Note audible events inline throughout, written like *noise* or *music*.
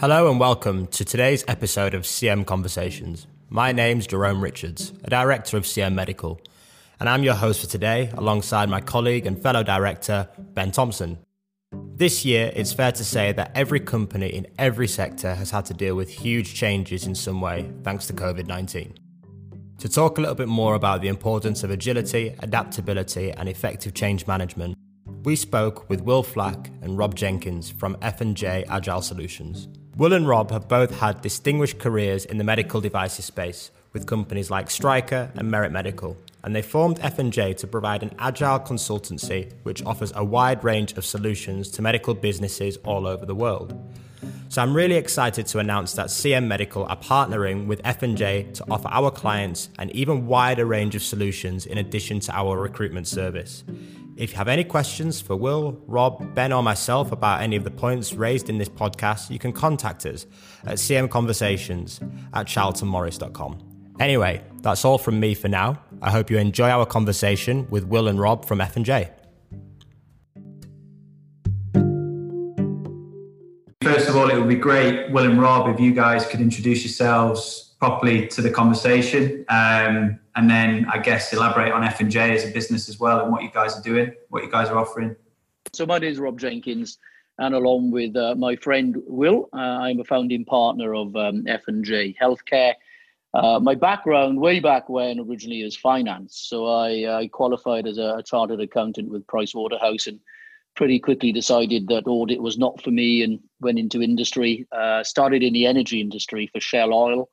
Hello and welcome to today's episode of CM Conversations. My name's Jerome Richards, a director of CM Medical, and I'm your host for today alongside my colleague and fellow director, Ben Thompson. This year, it's fair to say that every company in every sector has had to deal with huge changes in some way thanks to COVID 19. To talk a little bit more about the importance of agility, adaptability, and effective change management, we spoke with Will Flack and Rob Jenkins from F&J Agile Solutions. Will and Rob have both had distinguished careers in the medical devices space with companies like Stryker and Merit Medical, and they formed F&J to provide an agile consultancy which offers a wide range of solutions to medical businesses all over the world. So I'm really excited to announce that CM Medical are partnering with F&J to offer our clients an even wider range of solutions in addition to our recruitment service. If you have any questions for Will, Rob, Ben, or myself about any of the points raised in this podcast, you can contact us at cmconversations at charltonmorris.com. Anyway, that's all from me for now. I hope you enjoy our conversation with Will and Rob from F&J. First of all, it would be great, Will and Rob, if you guys could introduce yourselves properly to the conversation, um, and then I guess elaborate on F and J as a business as well and what you guys are doing, what you guys are offering. So my name is Rob Jenkins, and along with uh, my friend Will, uh, I'm a founding partner of um, F and J Healthcare. Uh, my background, way back when, originally is finance. So I, I qualified as a, a chartered accountant with Price Waterhouse and pretty quickly decided that audit was not for me and went into industry. Uh, started in the energy industry for Shell Oil,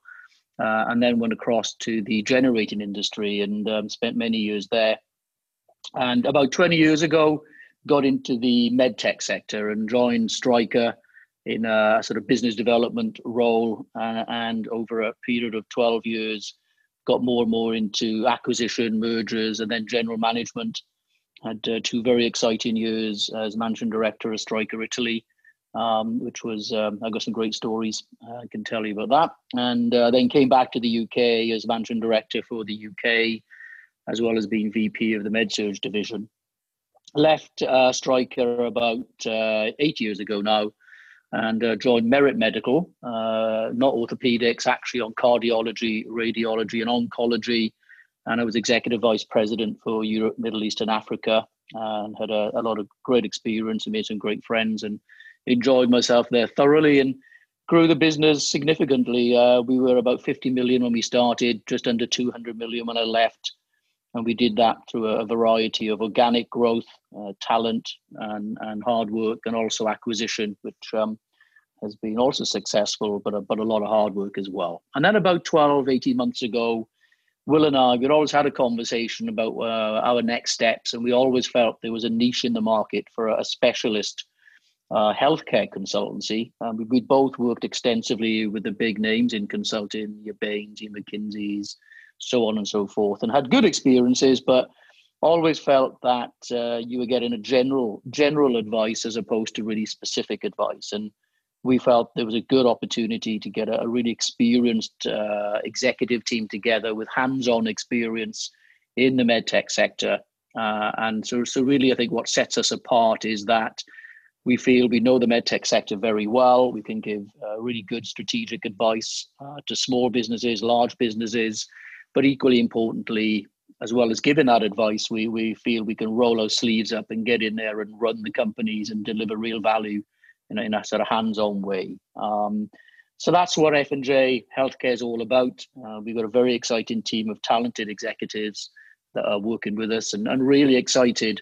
uh, and then went across to the generating industry and um, spent many years there. And about 20 years ago, got into the medtech sector and joined Stryker in a sort of business development role. Uh, and over a period of 12 years, got more and more into acquisition, mergers, and then general management. Had uh, two very exciting years as managing director of Stryker Italy um, which was um, I got some great stories uh, I can tell you about that. And uh, then came back to the UK as managing director for the UK, as well as being VP of the MedSurg division. Left uh, Stryker about uh, eight years ago now, and uh, joined Merit Medical, uh, not orthopedics, actually on cardiology, radiology, and oncology. And I was executive vice president for Europe, Middle East, and Africa, and had a, a lot of great experience and made some great friends and enjoyed myself there thoroughly and grew the business significantly. Uh, we were about 50 million when we started, just under 200 million when I left. And we did that through a, variety of organic growth, uh, talent, and, and hard work, and also acquisition, which um, has been also successful, but a, but a lot of hard work as well. And then about 12, 18 months ago, Will and I, we'd always had a conversation about uh, our next steps, and we always felt there was a niche in the market for a, a specialist uh, healthcare consultancy. Um, we, we both worked extensively with the big names in consulting, your Bains, your McKinseys, so on and so forth, and had good experiences, but always felt that uh, you were getting a general general advice as opposed to really specific advice. And we felt there was a good opportunity to get a, a really experienced uh, executive team together with hands-on experience in the medtech sector. Uh, and so, so really, I think what sets us apart is that we feel we know the medtech sector very well. We can give uh, really good strategic advice uh, to small businesses, large businesses, but equally importantly, as well as giving that advice, we, we feel we can roll our sleeves up and get in there and run the companies and deliver real value in a, in a sort of hands-on way. Um, so that's what F&J Healthcare is all about. Uh, we've got a very exciting team of talented executives that are working with us and, and really excited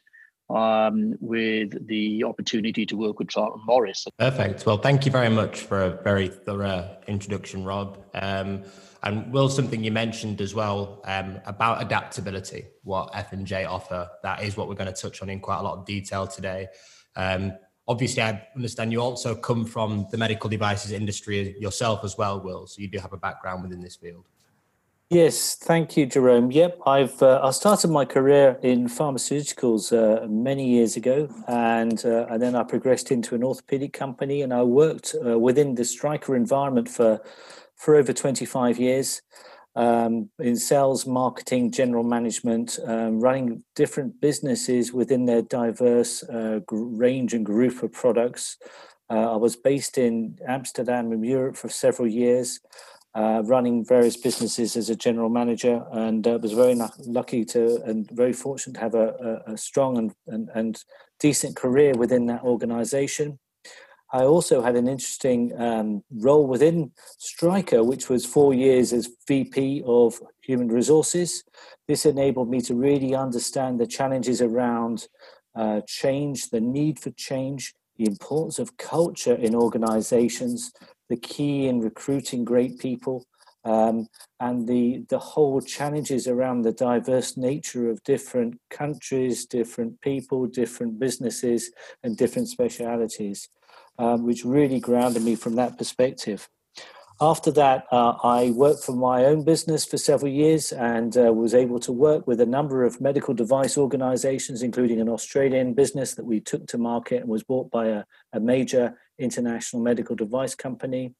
um, with the opportunity to work with Charlton Morris. Perfect. Well, thank you very much for a very thorough introduction, Rob. Um, and Will, something you mentioned as well um, about adaptability, what F and J offer. That is what we're going to touch on in quite a lot of detail today. Um, obviously, I understand you also come from the medical devices industry yourself as well, Will. So you do have a background within this field. Yes, thank you, Jerome. Yep, I've uh, I started my career in pharmaceuticals uh, many years ago, and uh, and then I progressed into an orthopedic company, and I worked uh, within the Stryker environment for for over twenty five years um, in sales, marketing, general management, um, running different businesses within their diverse uh, range and group of products. Uh, I was based in Amsterdam in Europe for several years, uh, running various businesses as a general manager, and uh, was very lucky to and very fortunate to have a, a, a strong and, and, and, decent career within that organization. I also had an interesting um, role within Stryker, which was four years as VP of Human Resources. This enabled me to really understand the challenges around uh, change, the need for change, the importance of culture in organizations, the key in recruiting great people, um, and the, the whole challenges around the diverse nature of different countries, different people, different businesses, and different specialities um, which really grounded me from that perspective. After that, uh, I worked for my own business for several years and uh, was able to work with a number of medical device organizations, including an Australian business that we took to market and was bought by a, a major international medical device company.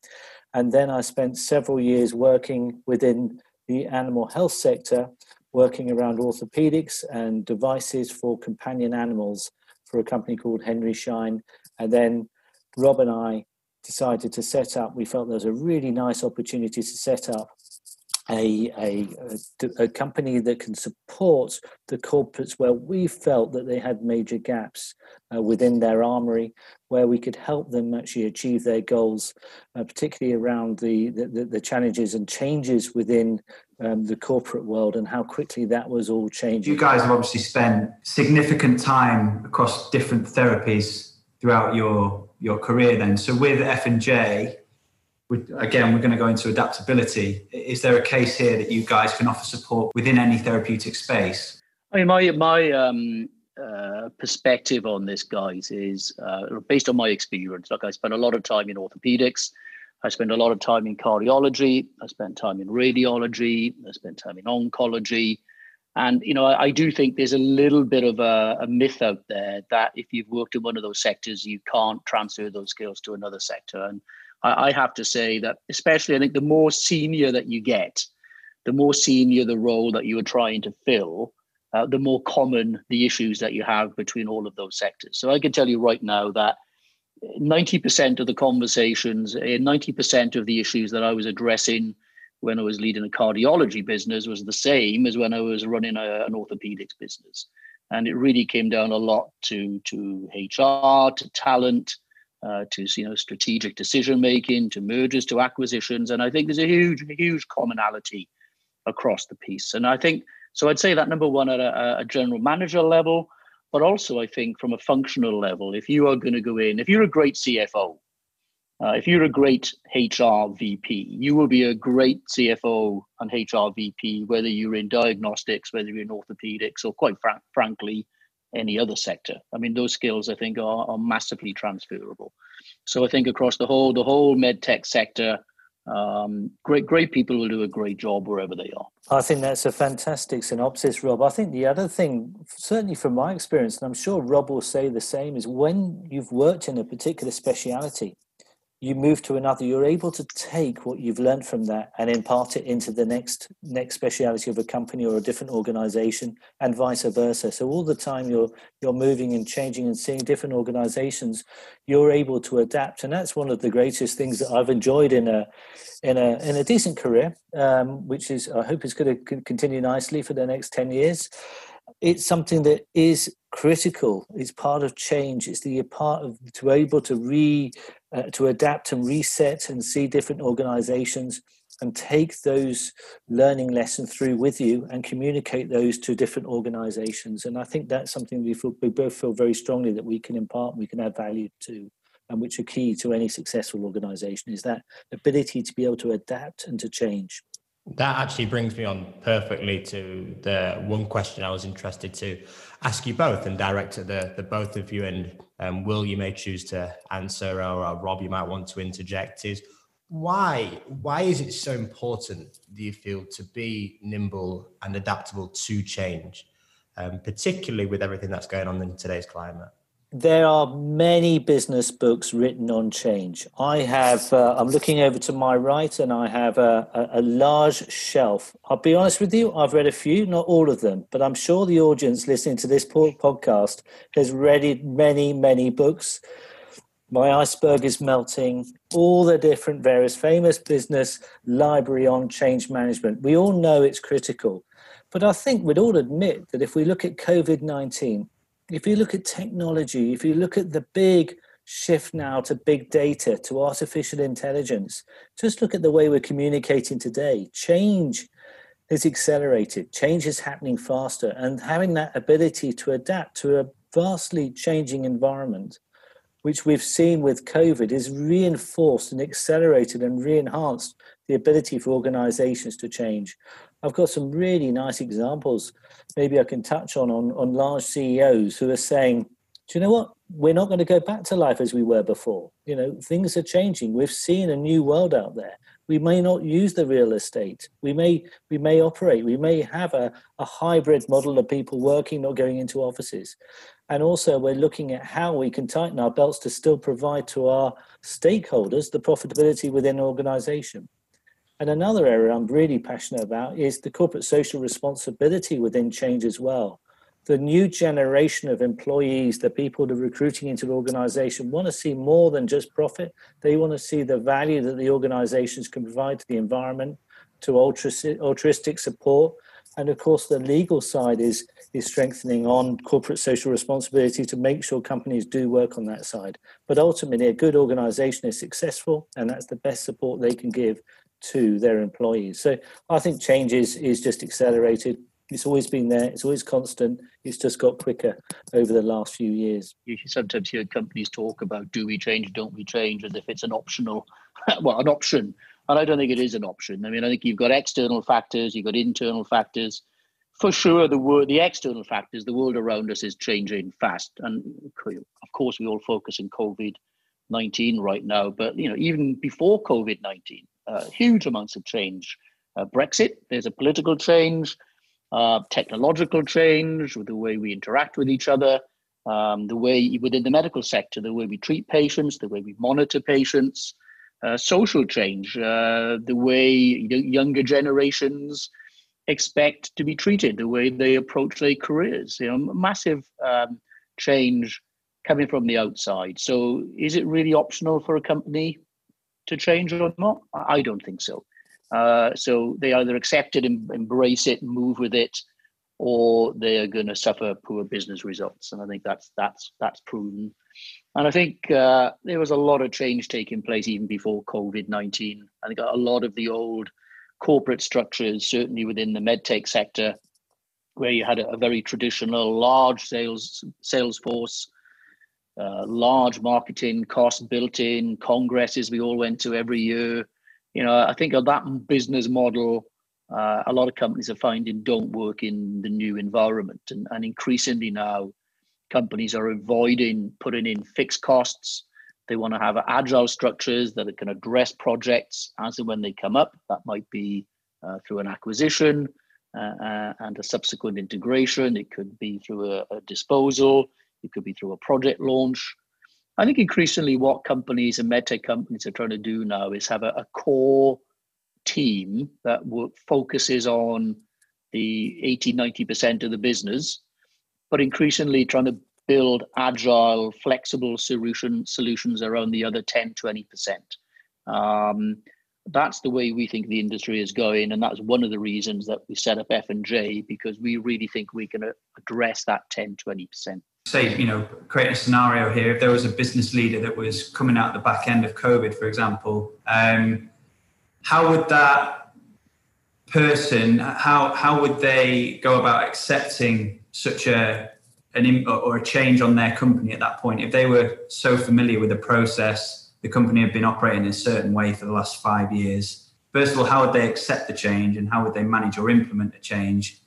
And then I spent several years working within the animal health sector, working around orthopedics and devices for companion animals for a company called Henry Schein. And then Rob and I decided to set up, we felt there was a really nice opportunity to set up a, a, a, company that can support the corporates where we felt that they had major gaps uh, within their armory, where we could help them actually achieve their goals, uh, particularly around the, the, the, challenges and changes within um, the corporate world and how quickly that was all changing. You guys have obviously spent significant time across different therapies throughout your your career then. So with F and J, again, we're going to go into adaptability. Is there a case here that you guys can offer support within any therapeutic space? I mean, my my um, uh, perspective on this, guys, is uh, based on my experience. Like I spent a lot of time in orthopedics. I spent a lot of time in cardiology. I spent time in radiology. I spent time in oncology. And you know, I, I, do think there's a little bit of a, a, myth out there that if you've worked in one of those sectors, you can't transfer those skills to another sector. And I, I have to say that, especially, I think the more senior that you get, the more senior the role that you are trying to fill, uh, the more common the issues that you have between all of those sectors. So I can tell you right now that 90% of the conversations, 90% of the issues that I was addressing when I was leading a cardiology business was the same as when I was running a, an orthopedics business. And it really came down a lot to, to HR, to talent, uh, to you know strategic decision making, to mergers, to acquisitions. And I think there's a huge, huge commonality across the piece. And I think so. I'd say that number one at a, a general manager level, but also I think from a functional level, if you are going to go in, if you're a great CFO, uh, if you're a great HR VP, you will be a great CFO and HR VP, whether you're in diagnostics, whether you're in orthopedics, or quite fr- frankly, any other sector. I mean, those skills I think are, are massively transferable. So I think across the whole the whole med tech sector, um, great great people will do a great job wherever they are. I think that's a fantastic synopsis, Rob. I think the other thing, certainly from my experience, and I'm sure Rob will say the same, is when you've worked in a particular speciality you move to another you're able to take what you've learned from that and impart it into the next next speciality of a company or a different organization and vice versa so all the time you're you're moving and changing and seeing different organizations you're able to adapt and that's one of the greatest things that i've enjoyed in a in a in a decent career um, which is i hope is going to continue nicely for the next 10 years it's something that is critical. It's part of change. It's the part of to be able to re uh, to adapt and reset and see different organizations and take those learning lessons through with you and communicate those to different organizations. And I think that's something we, feel, we both feel very strongly that we can impart, we can add value to, and which are key to any successful organization is that ability to be able to adapt and to change. That actually brings me on perfectly to the one question I was interested to ask you both and direct at the, the both of you. And um, Will, you may choose to answer, or, or Rob, you might want to interject. Is why why is it so important, do you feel, to be nimble and adaptable to change, um, particularly with everything that's going on in today's climate? There are many business books written on change. I have, uh, I'm looking over to my right and I have a, a, a, large shelf. I'll be honest with you, I've read a few, not all of them, but I'm sure the audience listening to this podcast has read many, many books. My iceberg is melting. All the different various famous business library on change management. We all know it's critical. But I think we'd all admit that if we look at COVID 19, if you look at technology, if you look at the big shift now to big data, to artificial intelligence, just look at the way we're communicating today. Change is accelerated, change is happening faster, and having that ability to adapt to a vastly changing environment, which we've seen with COVID, is reinforced and accelerated and re-enhanced the ability for organizations to change. I've got some really nice examples. Maybe I can touch on, on on large CEOs who are saying, "Do you know what? We're not going to go back to life as we were before. You know, things are changing. We've seen a new world out there. We may not use the real estate. We may we may operate. We may have a, a hybrid model of people working, not going into offices. And also, we're looking at how we can tighten our belts to still provide to our stakeholders the profitability within an organization. And another area I'm really passionate about is the corporate social responsibility within change as well. The new generation of employees, the people that are recruiting into the organization, want to see more than just profit. They want to see the value that the organizations can provide to the environment, to altruistic support. And of course, the legal side is, is strengthening on corporate social responsibility to make sure companies do work on that side. But ultimately, a good organization is successful, and that's the best support they can give to their employees. So I think change is, is just accelerated. It's always been there. It's always constant. It's just got quicker over the last few years. You sometimes hear companies talk about do we change, don't we change, as if it's an optional, *laughs* well, an option. And I don't think it is an option. I mean, I think you've got external factors, you've got internal factors. For sure, the world, the external factors, the world around us is changing fast, and of course, we all focus on COVID nineteen right now. But you know, even before COVID nineteen, uh, huge amounts of change. Uh, Brexit, there's a political change, uh, technological change with the way we interact with each other, um, the way within the medical sector, the way we treat patients, the way we monitor patients, uh, social change, the way younger generations expect to be treated, the way they approach their careers. You know, massive um, change coming from the outside. So, is it really optional for a company? To change or not? I don't think so. Uh, so they either accept it and embrace it move with it, or they are going to suffer poor business results. And I think that's that's that's proven. And I think uh, there was a lot of change taking place even before COVID nineteen. I think a lot of the old corporate structures, certainly within the medtech sector, where you had a, a very traditional large sales sales force uh, large marketing costs built in, congresses we all went to every year. You know, I think of that business model, uh, a lot of companies are finding don't work in the new environment. And, and increasingly now, companies are avoiding putting in fixed costs. They want to have agile structures that can address projects as and when they come up. That might be uh, through an acquisition uh, uh, and a subsequent integration. It could be through a, a disposal it could be through a project launch. I think increasingly what companies and medtech companies are trying to do now is have a, a core team that focuses on the 80, 90% of the business, but increasingly trying to build agile, flexible solution solutions around the other 10, 20%. Um, that's the way we think the industry is going, and that's one of the reasons that we set up F and J because we really think we can address that 10, 20% say, you know, create a scenario here. If there was a business leader that was coming out the back end of COVID, for example, um, how would that person, how how would they go about accepting such a an or a change on their company at that point? If they were so familiar with the process, the company had been operating in a certain way for the last five years. First of all, how would they accept the change, and how would they manage or implement a change?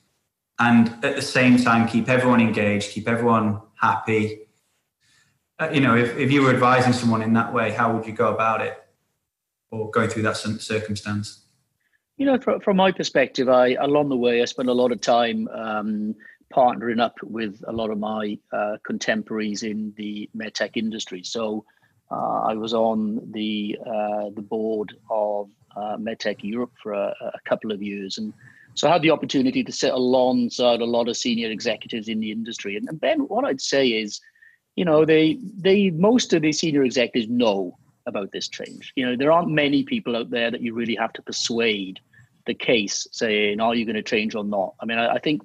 And at the same time, keep everyone engaged, keep everyone happy. Uh, you know, if, if you were advising someone in that way, how would you go about it or go through that circumstance? You know, from, from my perspective, I along the way I spent a lot of time um, partnering up with a lot of my uh, contemporaries in the medtech industry. So uh, I was on the uh, the board of uh, MedTech Europe for a, a, couple of years, and so I had the opportunity to sit alongside a lot of senior executives in the industry. And, and Ben, what I'd say is, you know, they they most of the senior executives know about this change. You know, there aren't many people out there that you really have to persuade the case, saying, "Are you going to change or not?" I mean, I, I think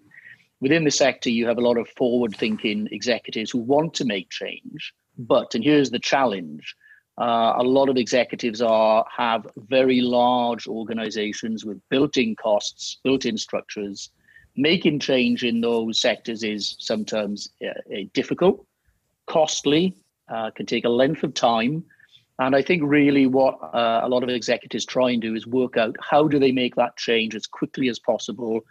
within the sector you have a lot of forward-thinking executives who want to make change, but and here's the challenge: uh, a lot of executives are have very large organizations with built-in costs, built-in structures. Making change in those sectors is sometimes uh, difficult, costly, uh, can take a length of time. And I think really what uh, a lot of executives try and do is work out how do they make that change as quickly as possible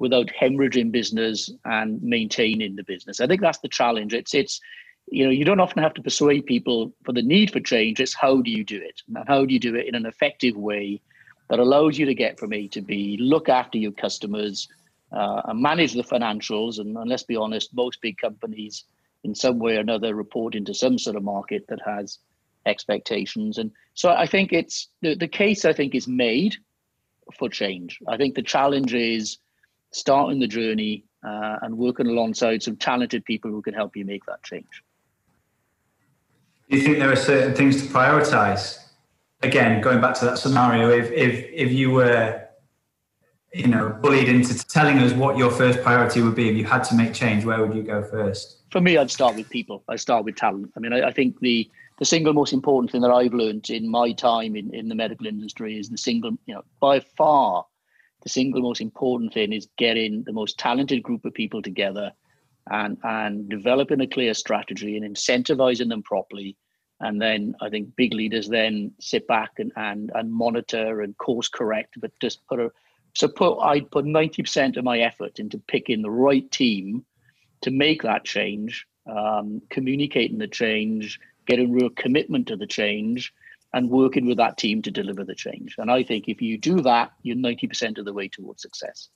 without hemorrhaging business and maintaining the business. I think that's the challenge. It's it's you know you don't often have to persuade people for the need for change. It's how do you do it, and how do you do it in an effective way that allows you to get from A to B, look after your customers, uh, and manage the financials. And, and let's be honest, most big companies in some way or another report into some sort of market that has expectations. And so I think it's the, the case I think is made for change. I think the challenge is starting the journey uh, and working alongside some talented people who can help you make that change. Do you think there are certain things to prioritize? Again, going back to that scenario, if if if you were you know bullied into telling us what your first priority would be if you had to make change, where would you go first? For me, I'd start with people. I start with talent. I mean, I, I think the the single most important thing that I've learned in my time in, in the medical industry is the single, you know, by far, the single most important thing is getting the most talented group of people together and and developing a clear strategy and incentivizing them properly. And then I think big leaders then sit back and and, and monitor and course correct, but just put a so put I'd put 90% of my effort into picking the right team to make that change, um, communicating the change, getting real commitment to the change and working with that team to deliver the change. And I think if you do that, you're 90% of the way towards success.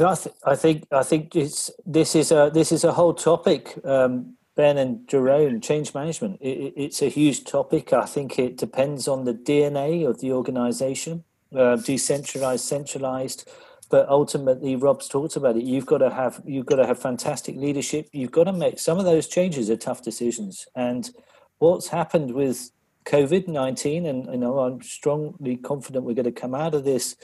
I, th- I think I think it's this is a this is a whole topic, um, Ben and Jerome. Change management. It, it's a huge topic. I think it depends on the DNA of the organisation, uh, decentralized, centralized. But ultimately, Rob's talked about it. You've got to have you've got to have fantastic leadership. You've got to make some of those changes are tough decisions, and what's happened with COVID 19, and you know, I'm strongly confident we're going to come out of this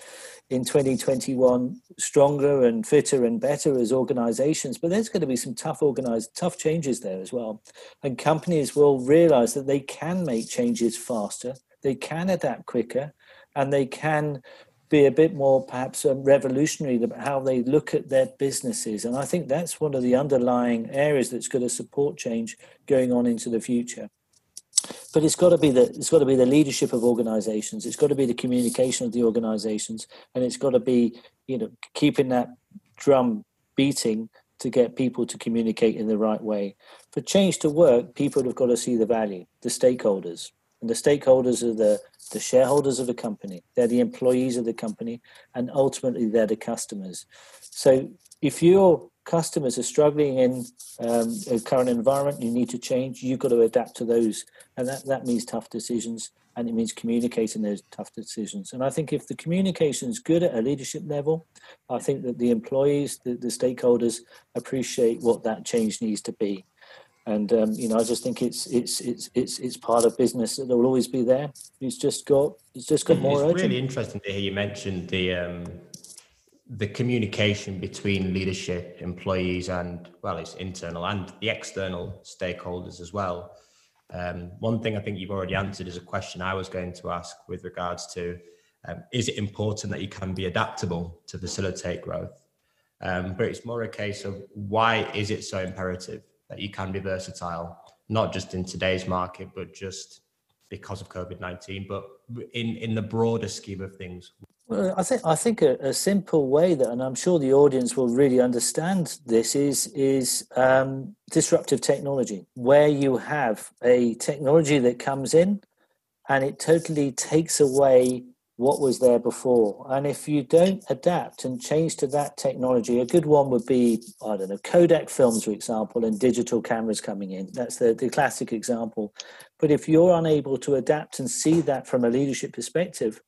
in 2021 stronger and fitter and better as organizations. But there's going to be some tough organized, tough changes there as well. And companies will realize that they can make changes faster, they can adapt quicker, and they can be a bit more perhaps um, revolutionary about how they look at their businesses. And I think that's one of the underlying areas that's going to support change going on into the future but it's got to be the it's got to be the leadership of organizations. It's got to be the communication of the organizations. And it's got to be you know keeping that drum beating to get people to communicate in the right way. For change to work people have got to see the value the stakeholders. And the stakeholders are the the shareholders of the company. They're the employees of the company. And ultimately they're the customers. So if you're customers are struggling in um, a current environment, you need to change. You've got to adapt to those, and that that means tough decisions, and it means communicating those tough decisions. And I think if the communication is good at a leadership level, I think that the employees, the, the stakeholders, appreciate what that change needs to be. And um, you know, I just think it's it's it's it's it's part of business that will always be there. It's just got it's just got more. It's urgent. really interesting to hear you mention the um, the communication between leadership, employees, and well, it's internal and the external stakeholders as well. Um, one thing I think you've already answered is a question I was going to ask with regards to um, is it important that you can be adaptable to facilitate growth? Um, but it's more a case of why is it so imperative that you can be versatile, not just in today's market, but just because of COVID 19, but in, in the broader scheme of things, well, I think I think a, a, simple way that, and I'm sure the audience will really understand this, is is um, disruptive technology, where you have a technology that comes in, and it totally takes away what was there before. And if you don't adapt and change to that technology, a good one would be I don't know Kodak films, for example, and digital cameras coming in. That's the the classic example. But if you're unable to adapt and see that from a leadership perspective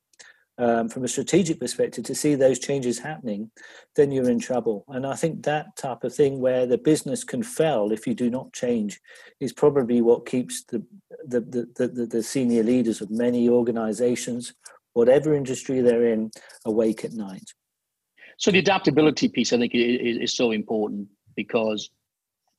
um, from a strategic perspective to see those changes happening, then you're in trouble. And I think that type of thing where the business can fail if you do not change is probably what keeps the the, the, the, the senior leaders of many organizations, whatever industry they're in, awake at night. So the adaptability piece, I think, is, is so important because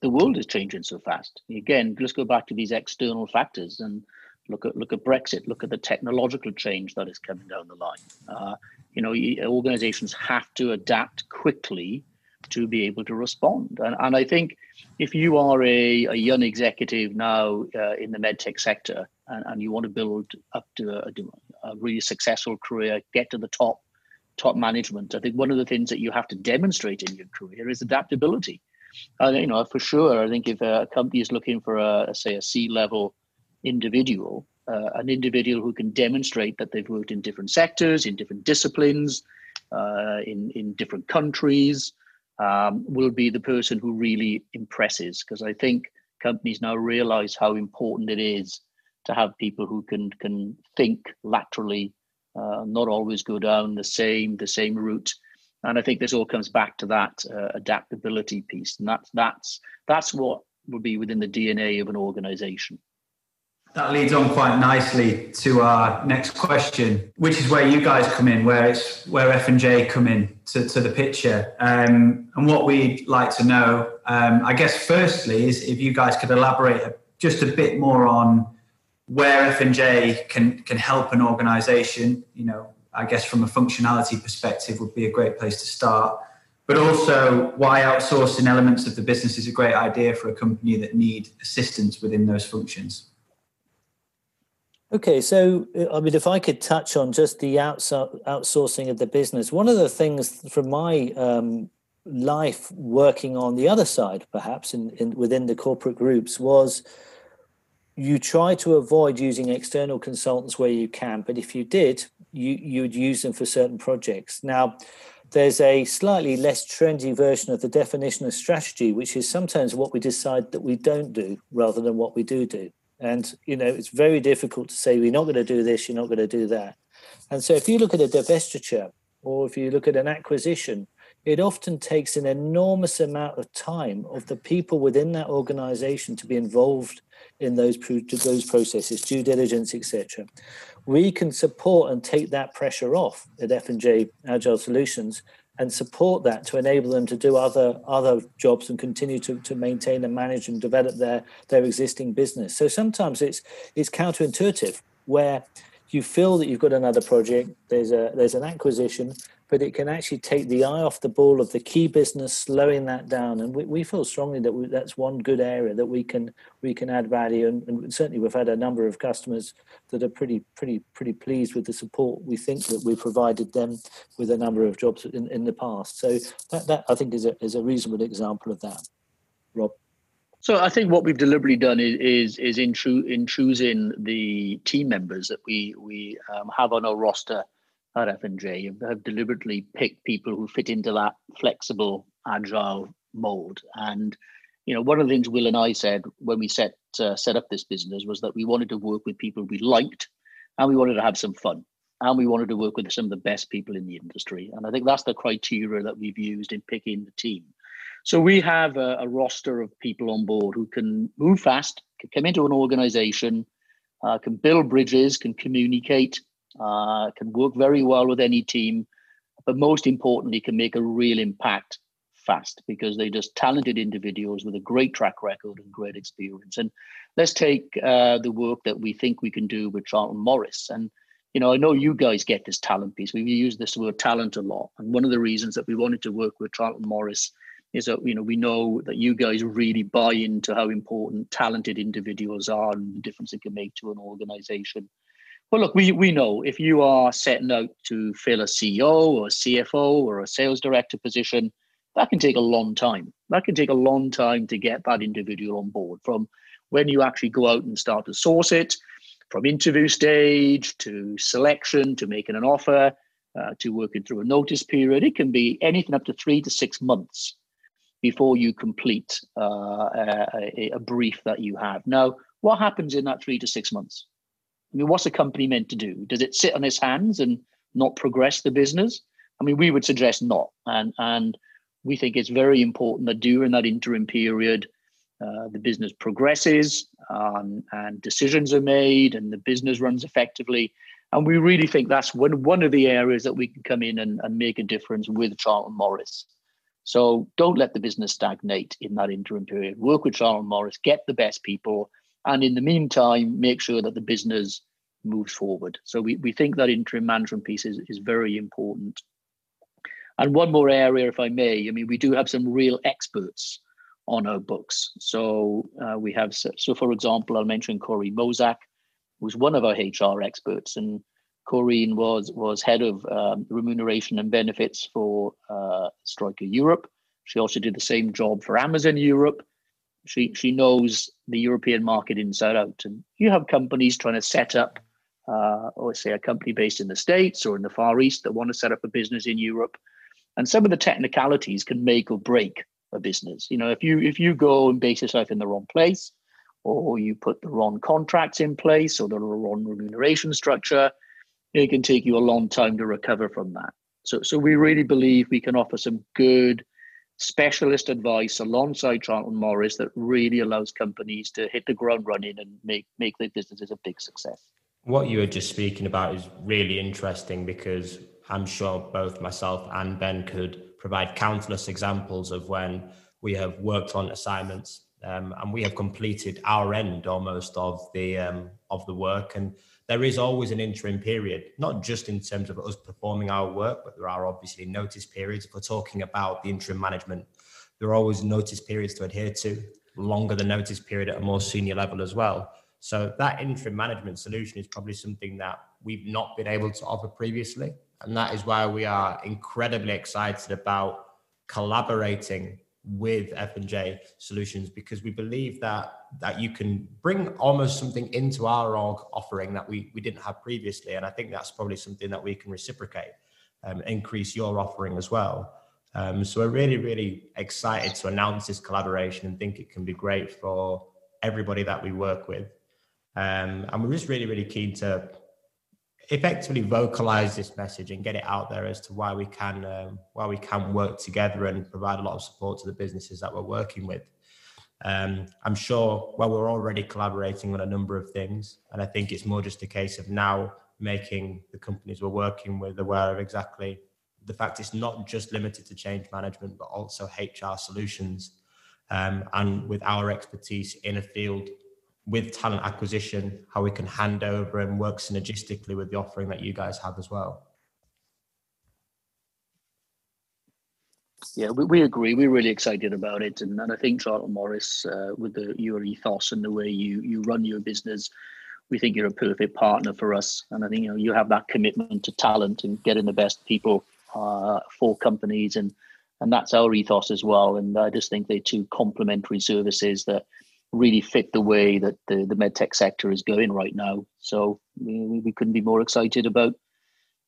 the world is changing so fast. Again, let's go back to these external factors and look at look at Brexit. Look at the technological change that is coming down the line. Uh, you know, organizations have to adapt quickly to be able to respond. And, and I think if you are a, a young executive now uh, in the medtech sector and, and you want to build up to a, a really successful career, get to the top top management, I think one of the things that you have to demonstrate in your career is adaptability. Uh, you know, for sure, I think if a company is looking for a, say, a C-level individual, uh, an individual who can demonstrate that they've worked in different sectors, in different disciplines, uh, in in different countries, um, will be the person who really impresses. Because I think companies now realize how important it is to have people who can can think laterally, uh, not always go down the same the same route. And I think this all comes back to that uh, adaptability piece, and that's that's that's what would be within the DNA of an organization. That leads on quite nicely to our next question, which is where you guys come in, where it's where F and J come in to, to the picture, um, and what we'd like to know. Um, I guess firstly is if you guys could elaborate just a bit more on where F and J can can help an organisation. You know, I guess from a functionality perspective would be a great place to start, but also why outsourcing elements of the business is a great idea for a company that need assistance within those functions. Okay, so I mean, if I could touch on just the outsourcing of the business, one of the things from my um, life working on the other side, perhaps in, in within the corporate groups, was you try to avoid using external consultants where you can, but if you did, you you would use them for certain projects. Now, there's a slightly less trendy version of the definition of strategy, which is sometimes what we decide that we don't do rather than what we do do. And, you know, it's very difficult to say, we're not going to do this, you're not going to do that. And so if you look at a divestiture or if you look at an acquisition, it often takes an enormous amount of time of the people within that organization to be involved in those, those processes, due diligence, etc. We can support and take that pressure off at F&J Agile Solutions and support that to enable them to do other other jobs and continue to, to maintain and manage and develop their their existing business. So sometimes it's it's counterintuitive where you feel that you've got another project, there's a there's an acquisition, but it can actually take the eye off the ball of the key business, slowing that down. And we, we feel strongly that we, that's one good area that we can we can add value. And, and, certainly, we've had a number of customers that are pretty pretty pretty pleased with the support we think that we provided them with a number of jobs in, in the past. So that, that I think is a is a reasonable example of that. Rob. So I think what we've deliberately done is is, is in, cho- in choosing the team members that we we um, have on our roster at F&J have deliberately picked people who fit into that flexible, agile mold. And you know, one of the things Will and I said when we set uh, set up this business was that we wanted to work with people we liked, and we wanted to have some fun, and we wanted to work with some of the best people in the industry. And I think that's the criteria that we've used in picking the team. So we have a, a roster of people on board who can move fast, can come into an organization, uh, can build bridges, can communicate, uh, can work very well with any team, but most importantly, can make a real impact fast because they're just talented individuals with a great track record and great experience. And let's take uh, the work that we think we can do with Charlton Morris. And you know, I know you guys get this talent piece. We use this word talent a lot, and one of the reasons that we wanted to work with Charlton Morris is that you know we know that you guys really buy into how important talented individuals are and the difference it can make to an organization well, look, we, we know if you are setting out to fill a CEO or a CFO or a sales director position, that can take a long time. That can take a long time to get that individual on board from when you actually go out and start to source it, from interview stage to selection to making an offer uh, to working through a notice period. It can be anything up to three to six months before you complete uh, a, a brief that you have. Now, what happens in that three to six months? I mean, what's a company meant to do? Does it sit on its hands and not progress the business? I mean, we would suggest not. And, and we think it's very important that during that interim period, uh, the business progresses um, and decisions are made and the business runs effectively. And we really think that's one, one of the areas that we can come in and, and make a difference with Charlton Morris. So don't let the business stagnate in that interim period. Work with Charlton Morris, get the best people, and in the meantime, make sure that the business moves forward. So we, we think that interim management piece is, is very important. And one more area, if I may, I mean, we do have some real experts on our books. So uh, we have, so for example, I'll mention Corey Mozak, who's one of our HR experts, and Corrine was was head of um, remuneration and benefits for uh, Stryker Europe. She also did the same job for Amazon Europe. She she knows the European market inside out. And you have companies trying to set up, uh, or say a company based in the States or in the Far East that want to set up a business in Europe. And some of the technicalities can make or break a business. You know, if you if you go and base yourself in the wrong place, or you put the wrong contracts in place, or the wrong remuneration structure, it can take you a long time to recover from that. So, so we really believe we can offer some good specialist advice alongside Charlton Morris that really allows companies to hit the ground running and make make their businesses a big success. What you were just speaking about is really interesting because I'm sure both myself and Ben could provide countless examples of when we have worked on assignments um, and we have completed our end almost of the um, of the work and there is always an interim period not just in terms of us performing our work but there are obviously notice periods. If we're talking about the interim management there are always notice periods to adhere to longer the notice period at a more senior level as well. So that interim management solution is probably something that we've not been able to offer previously and that is why we are incredibly excited about collaborating with F&J Solutions because we believe that that you can bring almost something into our org offering that we, we didn't have previously. And I think that's probably something that we can reciprocate, um, increase your offering as well. Um, so we're really, really excited to announce this collaboration and think it can be great for everybody that we work with. Um, and we're just really, really keen to effectively vocalize this message and get it out there as to why we can um, why we can work together and provide a lot of support to the businesses that we're working with. Um, I'm sure well we're already collaborating on a number of things, and I think it's more just a case of now making the companies we're working with aware of exactly the fact it's not just limited to change management, but also HR solutions. Um, and with our expertise in a field with talent acquisition, how we can hand over and work synergistically with the offering that you guys have as well. Yeah, we, we agree. We're really excited about it, and, and I think Charlton Morris, uh, with the, your ethos and the way you you run your business, we think you're a perfect partner for us. And I think you know you have that commitment to talent and getting the best people uh, for companies, and and that's our ethos as well. And I just think they're two complementary services that really fit the way that the, the medtech sector is going right now. So we, we couldn't be more excited about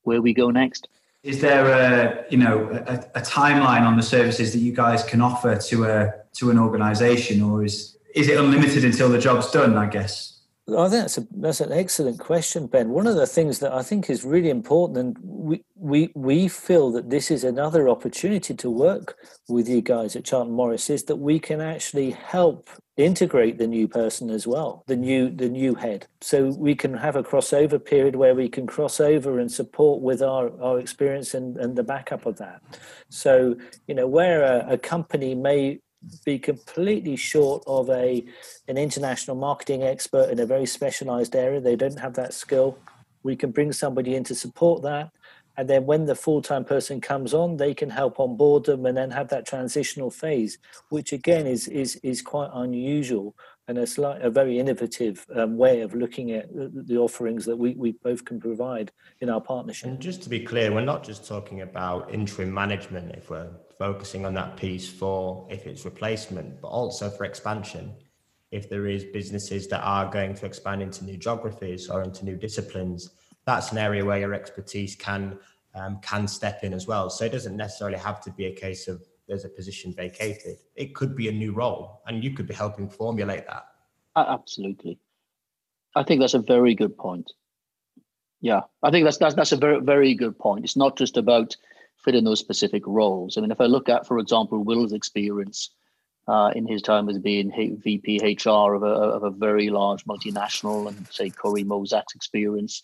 where we go next. Is there a you know a, a timeline on the services that you guys can offer to a to an organisation, or is is it unlimited until the job's done? I guess. I think that's a that's an excellent question, Ben. One of the things that I think is really important, and we we we feel that this is another opportunity to work with you guys at Charlton Morris, is that we can actually help integrate the new person as well, the new the new head. So we can have a crossover period where we can cross over and support with our, our experience and, and the backup of that. So, you know, where a, a company may be completely short of a an international marketing expert in a very specialized area. They don't have that skill. We can bring somebody in to support that. And then when the full time person comes on, they can help onboard them and then have that transitional phase, which again is is is quite unusual and it's like a very innovative um, way of looking at the offerings that we, we both can provide in our partnership. And just to be clear, we're not just talking about interim management if we're focusing on that piece for if it's replacement, but also for expansion. If there is businesses that are going to expand into new geographies or into new disciplines, that's an area where your expertise can um, can step in as well. So it doesn't necessarily have to be a case of there's a position vacated. It could be a new role, and you could be helping formulate that. Absolutely, I think that's a very good point. Yeah, I think that's that's that's a very very good point. It's not just about fitting those specific roles. I mean, if I look at, for example, Will's experience uh, in his time as being VP HR of a, of a very large multinational, and say Corey Mozak's experience,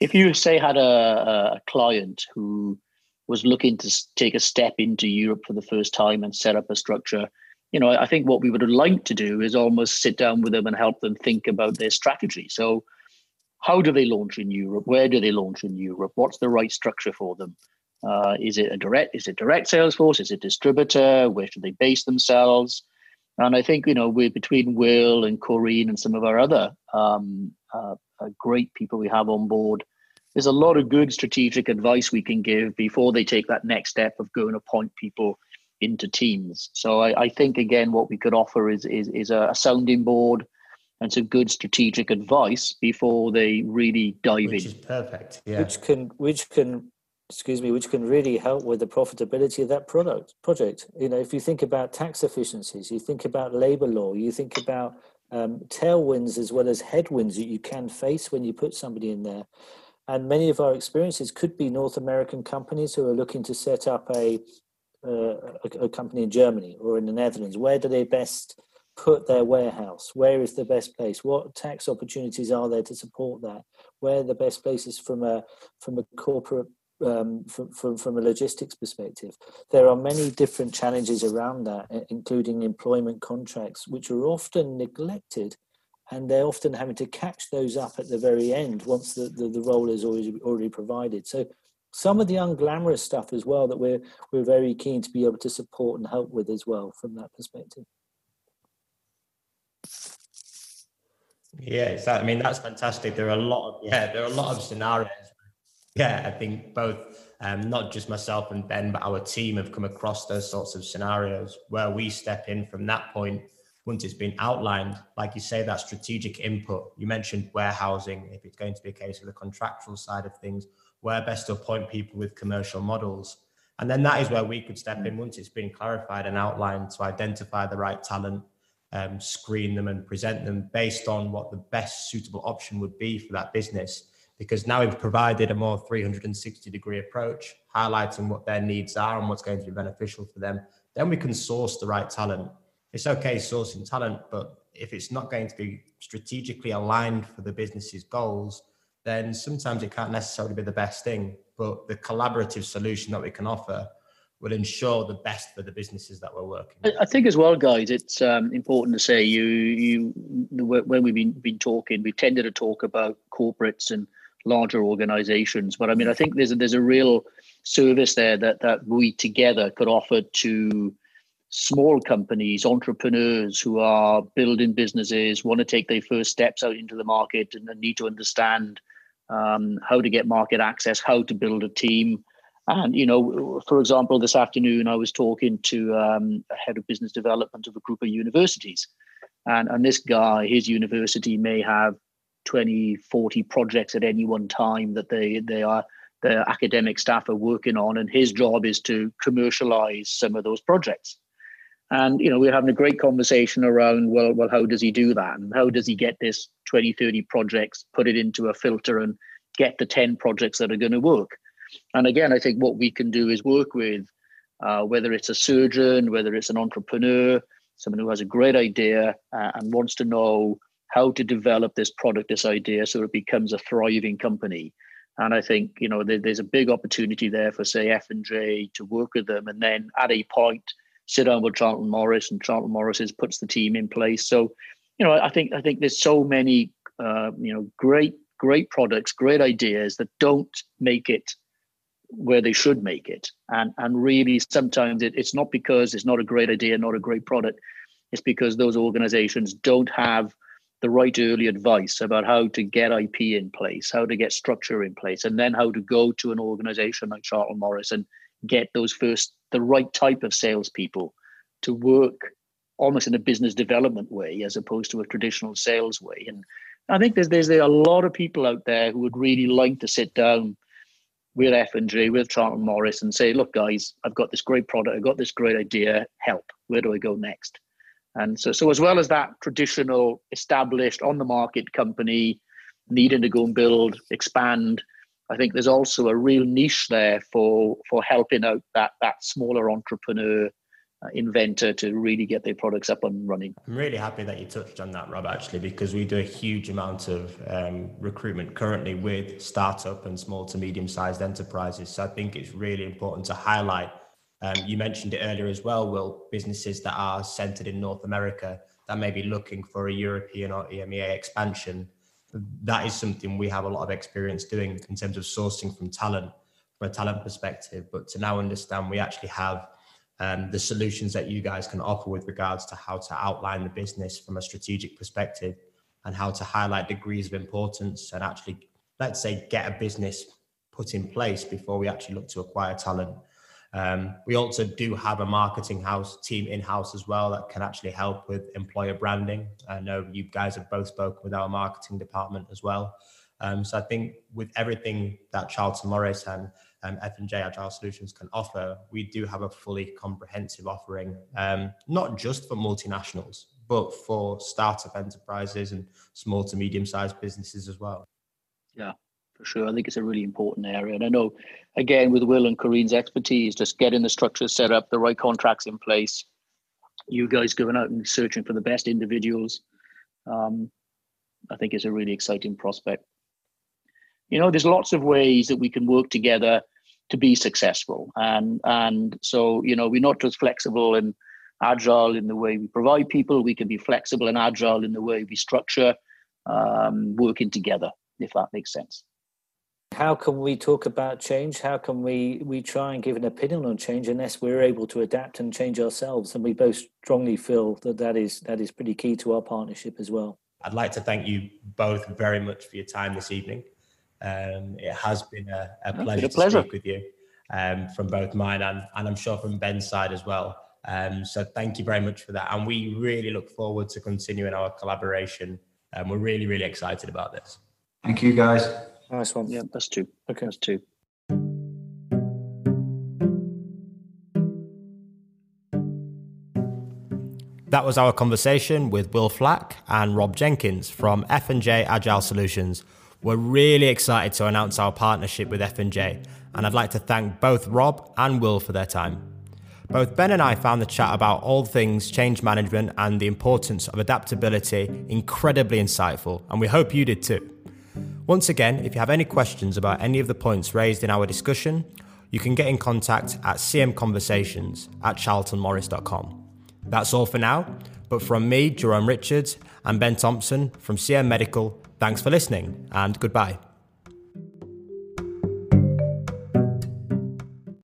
if you say had a, a client who was looking to take a step into Europe for the first time and set up a structure, you know, I think what we would like to do is almost sit down with them and help them think about their strategy. So how do they launch in Europe? Where do they launch in Europe? What's the right structure for them? Uh, is it a direct? Is it direct sales force? Is it distributor? Where should they base themselves? And I think you know we're between Will and Corrine and some of our other um, uh, uh, great people we have on board. There's a lot of good strategic advice we can give before they take that next step of going to point people into teams. So I, I think again, what we could offer is is, is a sounding board and some good strategic advice before they really dive which in. Which is perfect. Yeah. Which can which can excuse me, which can really help with the profitability of that product project. You know, if you think about tax efficiencies, you think about labor law, you think about um, tailwinds as well as headwinds that you can face when you put somebody in there. And many of our experiences could be North American companies who are looking to set up a, uh, a, a company in Germany or in the Netherlands. Where do they best put their warehouse? Where is the best place? What tax opportunities are there to support that? Where are the best places from a from a corporate um, from, from, from a logistics perspective. There are many different challenges around that, including employment contracts, which are often neglected and they're often having to catch those up at the very end once the, the, the role is already, already provided. So some of the unglamorous stuff as well that we're, we're very keen to be able to support and help with as well from that perspective. Yeah. I mean, that's fantastic. There are a lot of yeah, there are a lot of scenarios. Yeah, I think both um, not just myself and Ben, but our team have come across those sorts of scenarios where we step in from that point once it's been outlined. Like you say, that strategic input. You mentioned warehousing. If it's going to be a case of the contractual side of things, where best to appoint people with commercial models. And then that is where we could step in once it's been clarified and outlined to identify the right talent, um, screen them and present them based on what the best suitable option would be for that business. Because now we've provided a more 360 degree approach, highlighting what their needs are and what's going to be beneficial for them. Then we can source the right talent. It's okay sourcing talent, but if it's not going to be strategically aligned for the business's goals, then sometimes it can't necessarily be the best thing. But the collaborative solution that we can offer will ensure the best for the businesses that we're working. With. I think as well, guys, it's um, important to say you you when we've been been talking, we tended to talk about corporates and larger organizations, but I mean, I think there's a, there's a real service there that that we together could offer to small companies, entrepreneurs who are building businesses, want to take their first steps out into the market, and need to understand um, how to get market access, how to build a team. And, you know, for example, this afternoon I was talking to um, a head of business development of a group of universities. And, and this guy, his university may have 20, 40 projects at any one time that they, they are, the academic staff are working on. And his job is to commercialize some of those projects. And, you know, we're having a great conversation around, well, well, how does he do that? And how does he get this 20, 30 projects, put it into a filter and get the 10 projects that are going to work? And again, I think what we can do is work with uh, whether it's a surgeon, whether it's an entrepreneur, someone who has a great idea uh, and wants to know how to develop this product, this idea, so it becomes a thriving company. And I think you know there, there's a big opportunity there for say F and J to work with them, and then at a point sit down with Charlton Morris, and Charlton Morris is, puts the team in place. So, you know, I think I think there's so many uh, you know great great products, great ideas that don't make it where they should make it, and and really sometimes it, it's not because it's not a great idea, not a great product. It's because those organizations don't have the right early advice about how to get IP in place, how to get structure in place, and then how to go to an organization like Charlton Morris and get those first the right type of salespeople to work almost in a business development way as opposed to a traditional sales way. And I think there's there's a lot of people out there who would really like to sit down with F and J, with Charlton Morris, and say, "Look, guys, I've got this great product, I've got this great idea. Help! Where do I go next?" And so, so as well as that traditional, established, on the market company needing to go and build, expand, I think there's also a real niche there for for helping out that that smaller entrepreneur uh, inventor to really get their products up and running. I'm really happy that you touched on that, Rob, actually, because we do a huge amount of um, recruitment currently with startup and small to medium sized enterprises. So I think it's really important to highlight. Um, you mentioned it earlier as well, Will, businesses that are centered in North America that may be looking for a European or EMEA expansion. That is something we have a lot of experience doing in terms of sourcing from talent from a talent perspective. But to now understand we actually have um, the solutions that you guys can offer with regards to how to outline the business from a strategic perspective and how to highlight degrees of importance and actually let's say get a business put in place before we actually look to acquire talent um, we also do have a marketing house team in house as well that can actually help with employer branding. I know you guys have both spoken with our marketing department as well. Um, so I think with everything that Charlton Morris and um, F&J Agile Solutions can offer, we do have a fully comprehensive offering, um, not just for multinationals, but for startup enterprises and small to medium sized businesses as well. Yeah, for sure. I think it's a really important area. And I know, again, with Will and Kareen's expertise, just getting the structure set up, the right contracts in place, you guys going out and searching for the best individuals, um, I think it's a really exciting prospect. You know, there's lots of ways that we can work together to be successful. And and so, you know, we're not just flexible and agile in the way we provide people, we can be flexible and agile in the way we structure um, working together, if that makes sense. How can we talk about change? How can we we try and give an opinion on change unless we're able to adapt and change ourselves? And we both strongly feel that that is that is pretty key to our partnership as well. I'd like to thank you both very much for your time this evening. Um, it has been a, a pleasure, a pleasure to speak with you um, from both mine and, and I'm sure from Ben's side as well. Um, so thank you very much for that. And we really look forward to continuing our collaboration. And we're really, really excited about this. Thank you, guys. Nice one. Yeah, that's two. Okay, that's two. That was our conversation with Will Flack and Rob Jenkins from F&J Agile Solutions. We're really excited to announce our partnership with F&J, and I'd like to thank both Rob and Will for their time. Both Ben and I found the chat about all things change management and the importance of adaptability incredibly insightful, and we hope you did too. Once again, if you have any questions about any of the points raised in our discussion, you can get in contact at cmconversations at charltonmorris.com. That's all for now, but from me, Jerome Richards, and Ben Thompson from CM Medical, thanks for listening and goodbye.